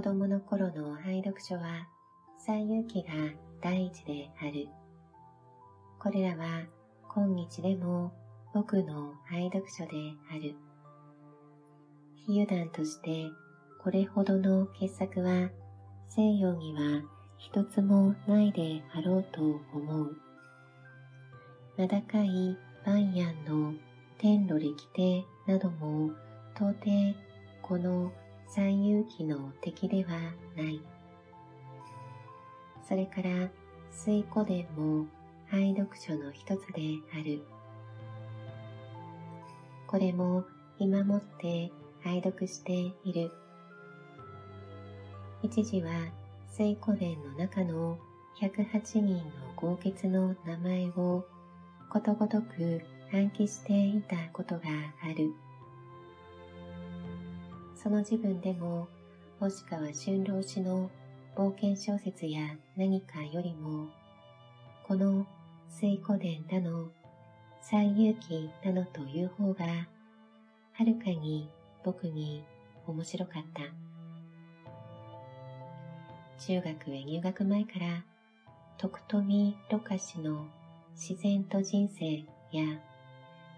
子供の頃の愛読書は最有機が第一である。これらは今日でも僕の愛読書である。比喩談としてこれほどの傑作は西洋には一つもないであろうと思う。名高いバンヤンの天路歴帝なども到底この三遊記の敵ではない。それから水古伝も愛読書の一つである。これも今もって愛読している。一時は水古伝の中の108人の豪傑の名前をことごとく暗記していたことがある。その自分でも星川春郎氏の冒険小説や何かよりも、この水古伝だの、最勇気なのという方が、はるかに僕に面白かった。中学へ入学前から、徳富ろ過氏の自然と人生や、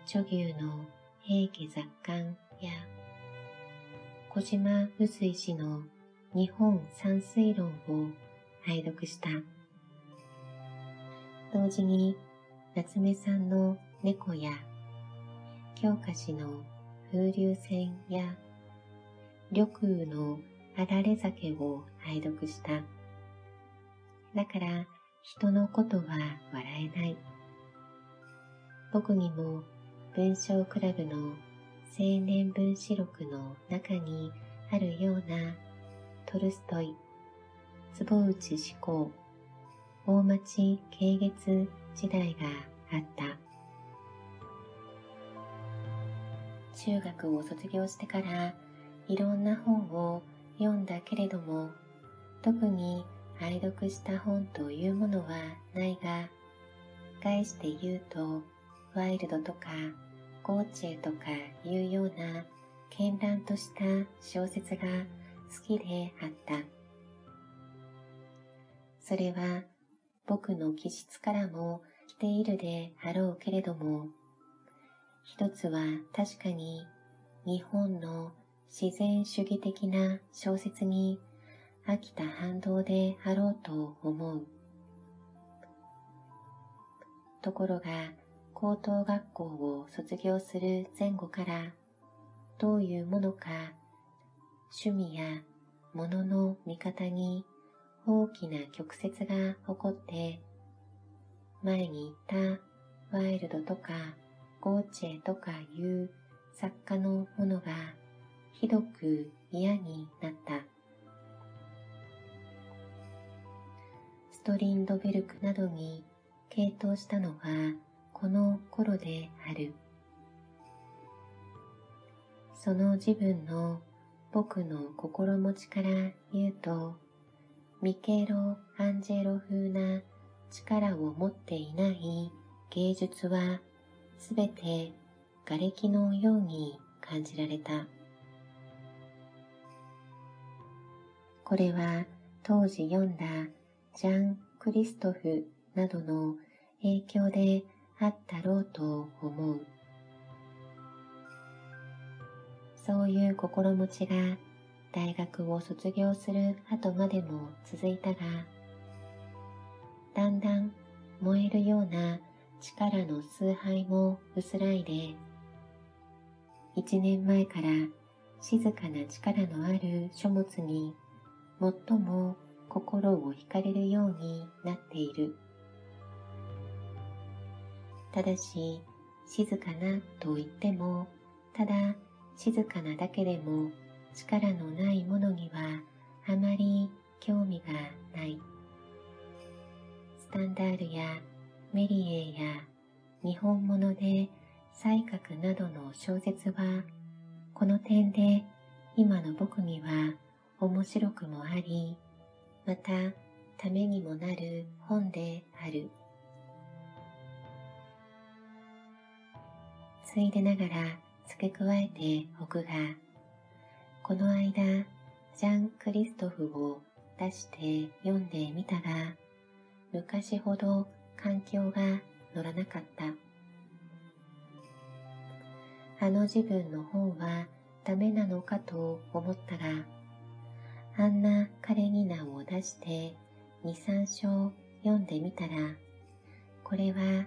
著牛の平家雑感や、小島臼井氏の日本山水論を拝読した。同時に夏目さんの猫や京香氏の風流船や緑雨のあられ酒を拝読した。だから人のことは笑えない。僕にも文章クラブの青年分子録の中にあるようなトルストイ、坪内志向、大町慶月時代があった。中学を卒業してからいろんな本を読んだけれども、特に愛読した本というものはないが、返して言うと、ワイルドとかゴーチェとかいうような絢爛とした小説が好きであった。それは僕の気質からも来ているであろうけれども、一つは確かに日本の自然主義的な小説に飽きた反動であろうと思う。ところが、高等学校を卒業する前後からどういうものか趣味や物の見方に大きな曲折が起こって前に言ったワイルドとかゴーチェとかいう作家のものがひどく嫌になった。ストリンドベルクなどに傾倒したのはこの頃である。その自分の僕の心持ちから言うと、ミケロ・アンジェロ風な力を持っていない芸術はすべて瓦礫のように感じられた。これは当時読んだジャン・クリストフなどの影響であったろうと思う。そういう心持ちが大学を卒業する後までも続いたが、だんだん燃えるような力の崇拝も薄らいで、一年前から静かな力のある書物に最も心を惹かれるようになっている。ただし、静かなと言っても、ただ静かなだけでも力のないものにはあまり興味がない。スタンダールやメリエや日本物で才覚などの小説は、この点で今の僕には面白くもあり、またためにもなる本である。ついでながら付け加えておくが、この間、ジャン・クリストフを出して読んでみたら、昔ほど環境が乗らなかった。あの自分の本はダメなのかと思ったら、あんなカレニナを出して二三章読んでみたら、これは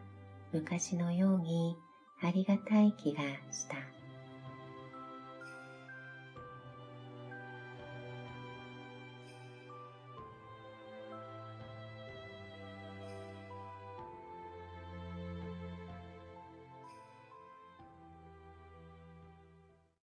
昔のようにありがたい気がした。